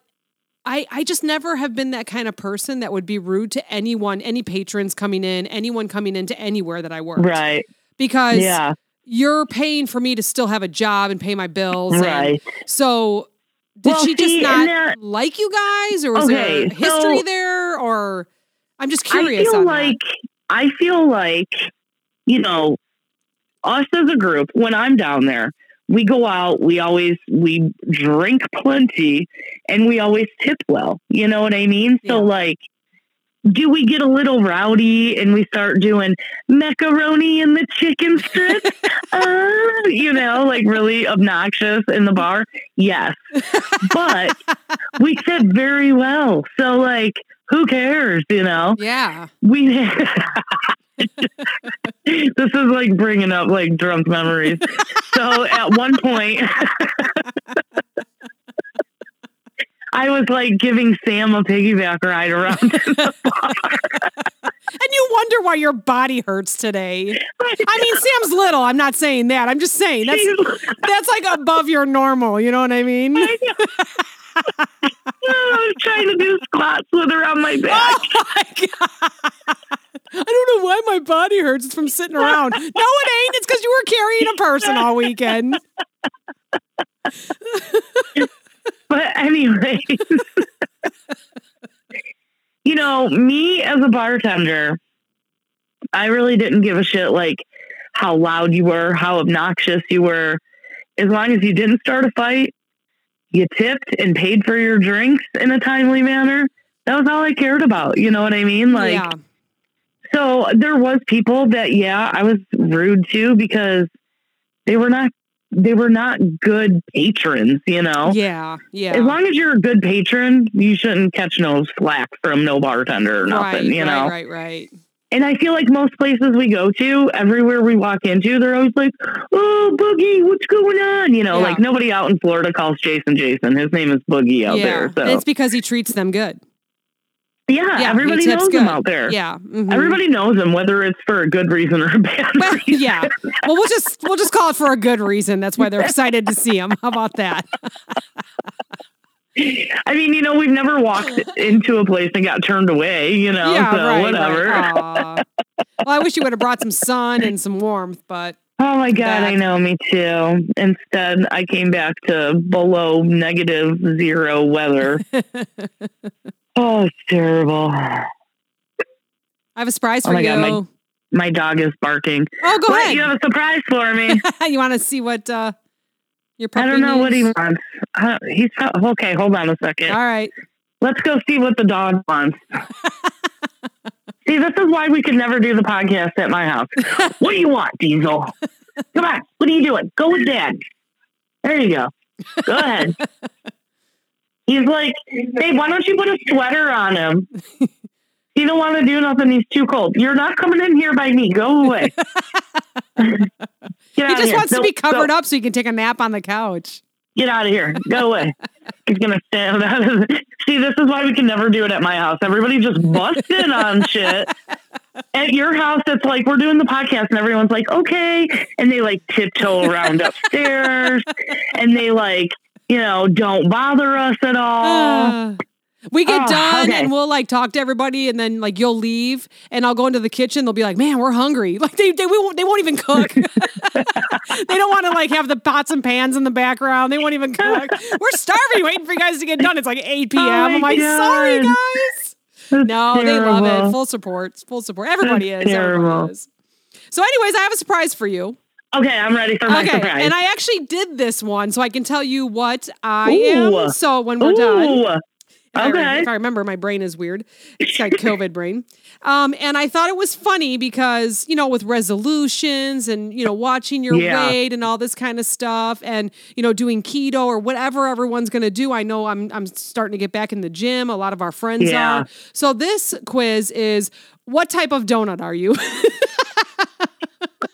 I I just never have been that kind of person that would be rude to anyone, any patrons coming in, anyone coming into anywhere that I work. right. Because Yeah. you're paying for me to still have a job and pay my bills. and Right. so Did Well, she just not that- like you guys, or was Okay, there history so- there, or I'm just curious I feel like I feel like you know us as a group when I'm down there we go out we always we drink plenty and we always tip well. You know what I mean? So like do we get a little rowdy and we start doing macaroni and the chicken strips? Uh, you know like really obnoxious in the bar? Yes. But we tip very well. So like who cares you know. Yeah. we this is like bringing up like drunk memories so at one point i was like giving sam a piggyback ride around the bar. And you wonder why your body hurts today. I mean, Sam's little. I'm not saying that. I'm just saying that's that's like above your normal. You know what I mean? Oh, I was trying to do squats with her on my back. Oh my god! I don't know why my body hurts. It's from sitting around. No, it ain't. It's because you were carrying a person all weekend. But anyway, you know, me as a bartender, I really didn't give a shit like how loud you were, how obnoxious you were. As long as you didn't start a fight, you tipped and paid for your drinks in a timely manner. That was all I cared about. You know what I mean? Like, yeah, so there was people that, yeah, I was rude to because they were not, they were not good patrons, you know? yeah, yeah. As long as you're a good patron, you shouldn't catch no slack from no bartender or nothing, right, you know? right, right, right. And I feel like most places we go to, everywhere we walk into, they're always like, oh, Boogie, what's going on? You know, Yeah. like nobody out in Florida calls Jason Jason. His name is Boogie out yeah, there. And So, it's because he treats them good. Yeah, he everybody knows good. him out there. Yeah, mhm. Everybody knows him, whether it's for a good reason or a bad Well, reason. yeah. Well, we'll just we'll just call it for a good reason. That's why they're excited to see him. How about that? I mean, you know, we've never walked into a place and got turned away, you know, yeah, so right. whatever. Right. Well, I wish you would have brought some sun and some warmth, but Oh my God, Bad. I know, me too. Instead, I came back to below negative zero weather. Oh, it's terrible. I have a surprise Oh for my you. God, my- My dog is barking. oh, go what? ahead. You have a surprise for me? you want to see what uh, your puppy I don't know what he wants. Uh, he's okay. Hold on a second. All right. Let's go see what the dog wants. see, this is why we could never do the podcast at my house. what do you want, Diesel? Come on. What are you doing? Go with Dad. There you go. Go ahead. He's like, hey, why don't you put a sweater on him? He don't want to do nothing. He's too cold. You're not coming in here by me. Go away. He just wants to be covered up so he can take a nap on the couch. Get out of here. Go away. He's gonna stand out of See, this is why we can never do it at my house. Everybody just busts in on shit. At your house, it's like we're doing the podcast and everyone's like, okay. And they like tiptoe around upstairs and they like, you know, don't bother us at all. Uh, we get Oh, done okay. and we'll like talk to everybody and then like you'll leave and I'll go into the kitchen. They'll be like, man, we're hungry. Like they, they, we won't, they won't even cook. they don't want to like have the pots and pans in the background. They won't even cook. We're starving waiting for you guys to get done. It's like 8 p.m. Oh I'm like, sorry guys. That's No, they love it. Full support. Full support. Everybody That's is. Everybody terrible. is. So anyways, I have a surprise for you. Okay, I'm ready for my okay. surprise. And I actually did this one so I can tell you what I Ooh. am. So when we're done. Ooh, If I, Okay. if I remember, my brain is weird. It's like COVID brain. Um, and I thought it was funny because, you know, with resolutions and, you know, watching your Yeah. weight and all this kind of stuff and, you know, doing keto or whatever everyone's going to do. I know I'm, I'm starting to get back in the gym. A lot of our friends Yeah. are. So this quiz is what type of donut are you?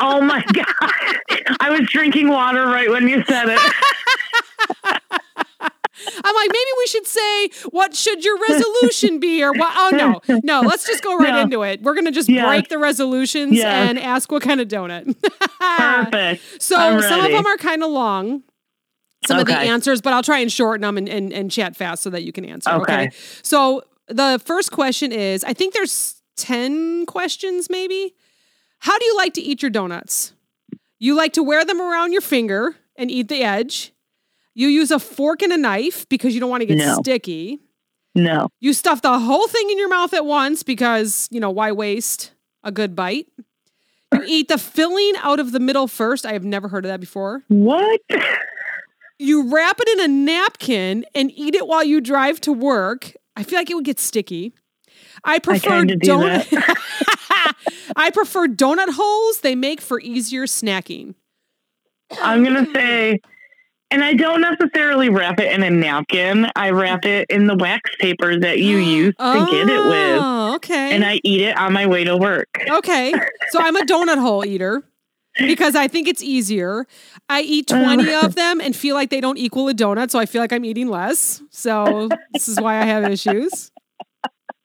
Oh my god! I was drinking water right when you said it. I'm like, maybe we should say, what should your resolution be? Or what? Oh, no, no, let's just go right No. into it. We're going to just Yes. break the resolutions Yes. and ask what kind of donut. Perfect. So I'm some of them are kind of long. Some of the answers, but I'll try and shorten them and, and, and chat fast so that you can answer. Okay. Okay. So the first question is I think there's 10 questions maybe. How do you like to eat your donuts? You like to wear them around your finger and eat the edge. You use a fork and a knife because you don't want to get No. sticky. No. You stuff the whole thing in your mouth at once because, you know, why waste a good bite? You eat the filling out of the middle first. I have never heard of that before. What? You wrap it in a napkin and eat it while you drive to work. I feel like it would get sticky. I prefer kinda do donut. I prefer donut holes. They make for easier snacking. I'm gonna say, and I don't necessarily wrap it in a napkin. I wrap it in the wax paper that you use to get it with, Oh, okay. and I eat it on my way to work. Okay. So I'm a donut hole eater because I think it's easier. I eat 20 of them and feel like they don't equal a donut. So I feel like I'm eating less. So this is why I have issues.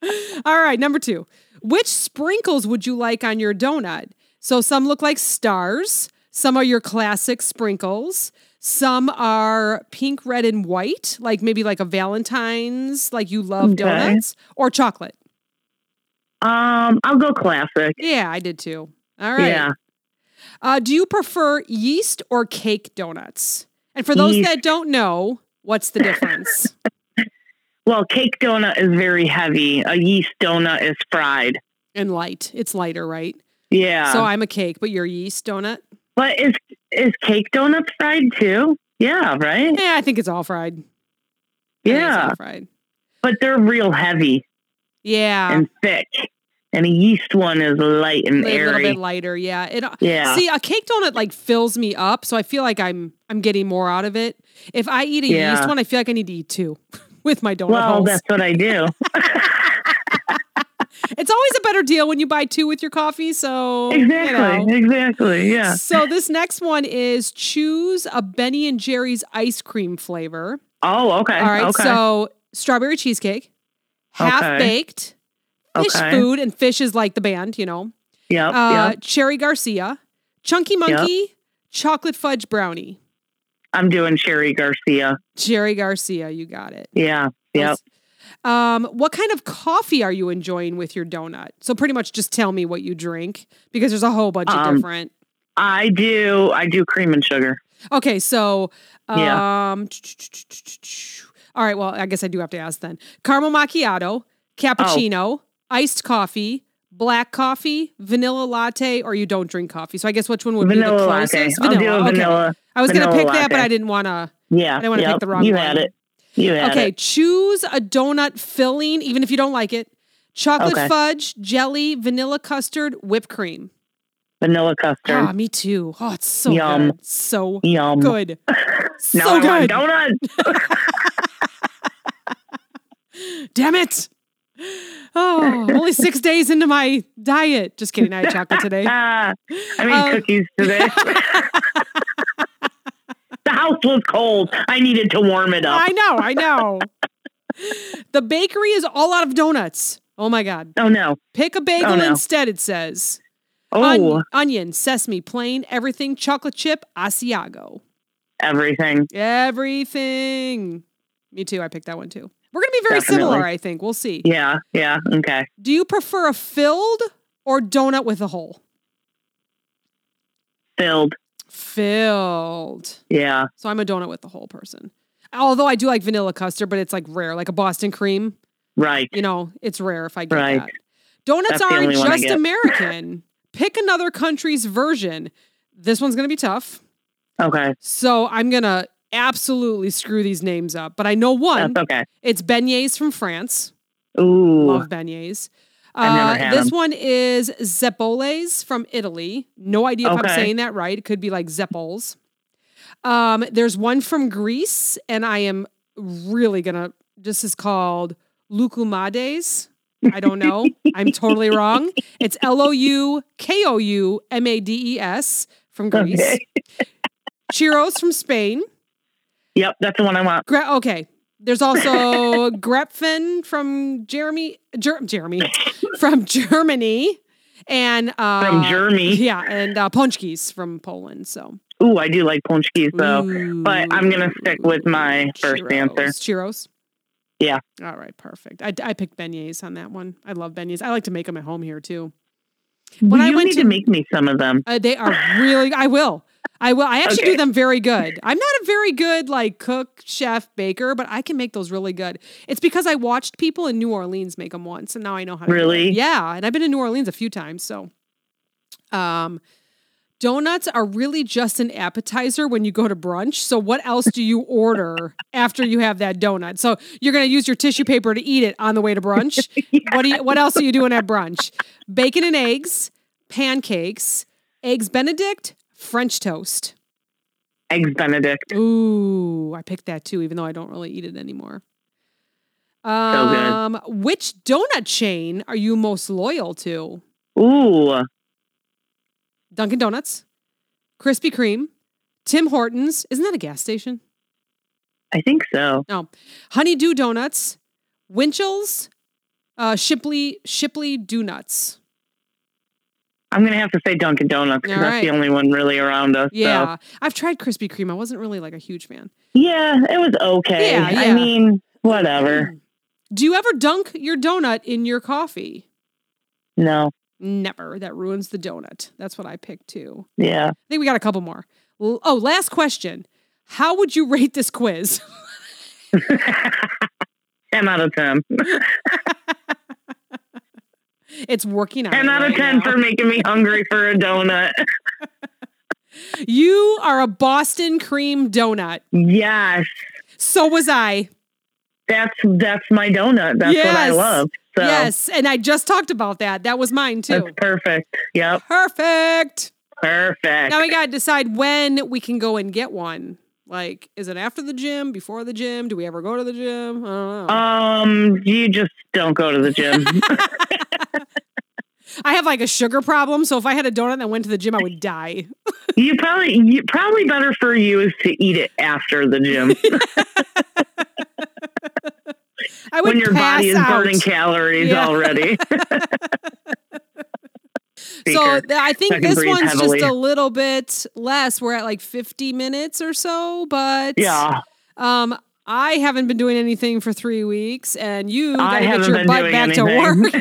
All right. Number two. Which sprinkles would you like on your donut? So some look like stars, some are your classic sprinkles. Some are pink, red, and white, like maybe like a Valentine's, like you love Okay. donuts, or chocolate. Um, I'll go classic. Yeah, I did too. All right. Yeah. Uh, do you prefer yeast or cake donuts? And for those Yeast. that don't know, what's the difference? Well, cake donut is very heavy. A yeast donut is fried. and light. It's lighter, right? Yeah. So I'm a cake, but you're a yeast donut? but is is cake donut fried too? Yeah, right. Yeah, I think it's all fried. I think it's Yeah. all fried. But they're real heavy Yeah. and thick, and a yeast one is light and airy. a little bit lighter. Yeah. It, Yeah. See, a cake donut like fills me up, so I feel like I'm I'm getting more out of it. If I eat a Yeah. yeast one, I feel like I need to eat two with my donut well, holes. that's what I do. It's always a better deal when you buy two with your coffee. So you exactly. know. Exactly. Yeah. So this next one is choose a Benny and Jerry's ice cream flavor. Oh, okay. All right. Okay. So strawberry cheesecake, half Okay. baked, Phish Okay. food, and Phish is like the band, you know. Yeah. Uh, yep. Cherry Garcia, chunky monkey, chocolate fudge brownie. I'm doing Cherry Garcia. Cherry Garcia, you got it. Yeah. Yep. Um, what kind of coffee are you enjoying with your donut? So pretty much just tell me what you drink because there's a whole bunch of Um, different. I do. I do cream and sugar. Okay, so Yeah. um all right, well, I guess I do have to ask then. Caramel macchiato, cappuccino, iced coffee, black coffee, vanilla latte, or you don't drink coffee. So I guess which one would be the vanilla closest? latte. I'll do a okay. vanilla. I was gonna vanilla pick that, but. I didn't wanna Yeah. I didn't wanna yep. pick the wrong You one. You had it. You had Okay, it. Okay, choose a donut filling, even if you don't like it. Chocolate Okay. fudge, jelly, vanilla custard, whipped cream. Vanilla custard. Ah, me too. Oh, it's so Yum. good. So Yum. good. So want good. donuts. Damn it. Oh, only six days into my diet. Just kidding. I had chocolate today. I made Um, cookies today. the house was cold. I needed to warm it up. I know. I know. The bakery is all out of donuts. Oh my God. oh no. Pick a bagel Oh, no. instead, it says. Oh, Onion, onion, sesame, plain, everything, chocolate chip, Asiago. everything. Everything. Me too. I picked that one too. We're going to be very Definitely. similar, I think. We'll see. Yeah. Yeah. Okay. Do you prefer a filled or donut with a hole? Filled. Filled. Yeah. So I'm a donut with the hole person. Although I do like vanilla custard, but it's like rare, like a Boston cream. Right. You know, it's rare if I get Right. that. Donuts That's aren't only one I just. American. Pick another country's version. This one's going to be tough. Okay. So I'm going to absolutely screw these names up. But I know one. That's okay. It's beignets from France. Ooh. Love beignets. Uh, this them. one is zeppoles from Italy. No idea if I'm saying that right. It could be like zeppoles. Um, there's one from Greece, and I am really gonna. This is called Loukoumades. I don't know. I'm totally wrong. It's L O U K O U M A D E S from Greece. Okay. Churros from Spain. Yep. That's the one I want. Gra- okay. There's also Grepfen from Jeremy, Ger- Jeremy, from Germany, and uh, From Germany. yeah, and uh, Ponchkis from Poland. So, Ooh, I do like ponchkis though. but I'm gonna stick with my first Churros. answer. Churros. Yeah. All right. Perfect. I, I picked beignets on that one. I love beignets. I like to make them at home here too. When I went need to- to make me some of them. Uh, they are really. I will. I will. I actually Okay. do them very good. I'm not a very good like cook, chef, baker, but I can make those really good. It's because I watched people in New Orleans make them once, and now I know how to. Really? Yeah, and I've been in New Orleans a few times. So, um, donuts are really just an appetizer when you go to brunch. So, what else do you order after you have that donut? So, you're going to use your tissue paper to eat it on the way to brunch. What do you? What else are you doing at brunch? Bacon and eggs, pancakes, eggs Benedict, French toast. Eggs Benedict. Ooh, I picked that too, even though I don't really eat it anymore. good. Um, which donut chain are you most loyal to? Ooh. Dunkin' Donuts, Krispy Kreme, Tim Hortons. Isn't that a gas station? I think so. No, Honeydew Donuts, Winchell's, uh, Shipley Shipley Donuts. I'm gonna have to say Dunkin' Donuts because All that's right. the only one really around us. so. Yeah, I've tried Krispy Kreme. I wasn't really like a huge fan. Yeah, it was okay. Yeah, I mean, whatever. Do you ever dunk your donut in your coffee? No. Never. That ruins the donut. That's what I picked too. Yeah. I think we got a couple more. Oh, last question. How would you rate this quiz? 10 out of 10. It's working out. 10 out of right 10 now. for making me hungry for a donut. You are a Boston cream donut. yes. So was I. That's that's my donut. That's what I love. So Yes. And I just talked about that. That was mine too. that's perfect. Yep. Perfect. Perfect. Now we got to decide when we can go and get one. Like, is it after the gym, before the gym? Do we ever go to the gym? I don't know. um, you just don't go to the gym. I have like a sugar problem. So if I had a donut that went to the gym, I would die. you probably you probably better for you is to eat it after the gym I would when your pass body is out. burning calories Yeah. already. So I think I this one's heavily. just a little bit less. We're at like 50 minutes or so, but yeah, um I haven't been doing anything for three weeks, and you I got to get your butt back to anything. work.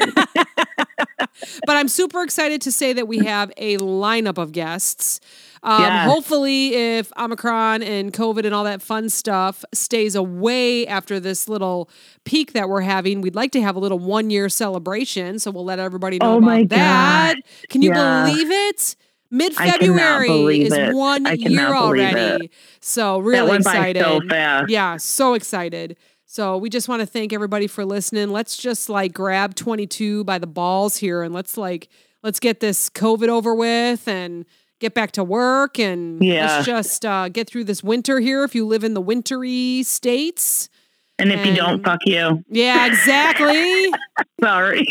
But I'm super excited to say that we have a lineup of guests. Um, Yes. Hopefully, if Omicron and COVID and all that fun stuff stays away after this little peak that we're having, we'd like to have a little one year celebration. So we'll let everybody know Oh about that. Can you Yeah. believe it? Mid February is it. one year already. it. So really excited. so. Yeah, so excited. So we just want to thank everybody for listening. Let's just like grab 22 by the balls here and let's like let's get this COVID over with and get back to work and Yeah. let's just uh, get through this winter here if you live in the wintry states. And if you don't, fuck you. Yeah, exactly. Sorry.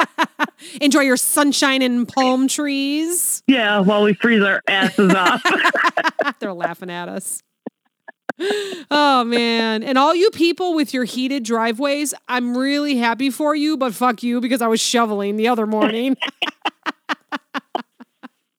Enjoy your sunshine and palm trees. yeah, while we freeze our asses off. They're laughing at us. Oh man. And all you people with your heated driveways, I'm really happy for you, but fuck you because I was shoveling the other morning.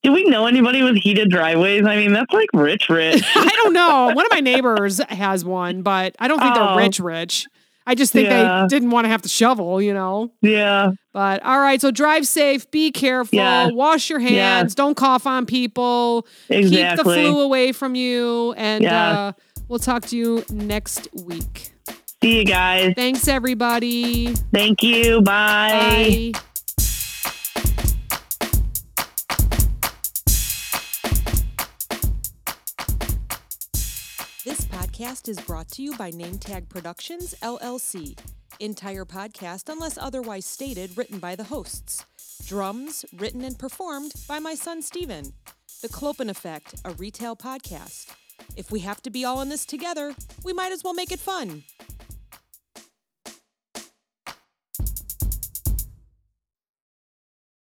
Do we know anybody with heated driveways? I mean, that's like rich, rich. I don't know. One of my neighbors has one, but I don't think Oh. they're rich rich. I just think Yeah. they didn't want to have to shovel, you know. yeah. But all right, so drive safe, be careful, Yeah. wash your hands, don't cough on people, keep the flu away from you, and Yeah. uh, we'll talk to you next week. See you guys. Thanks, everybody. Thank you. Bye. Bye. This podcast is brought to you by NameTag Productions, LLC. Entire podcast, unless otherwise stated, written by the hosts. Drums, written and performed by my son Steven. The Clopen Effect, a retail podcast. If we have to be all in this together, we might as well make it fun.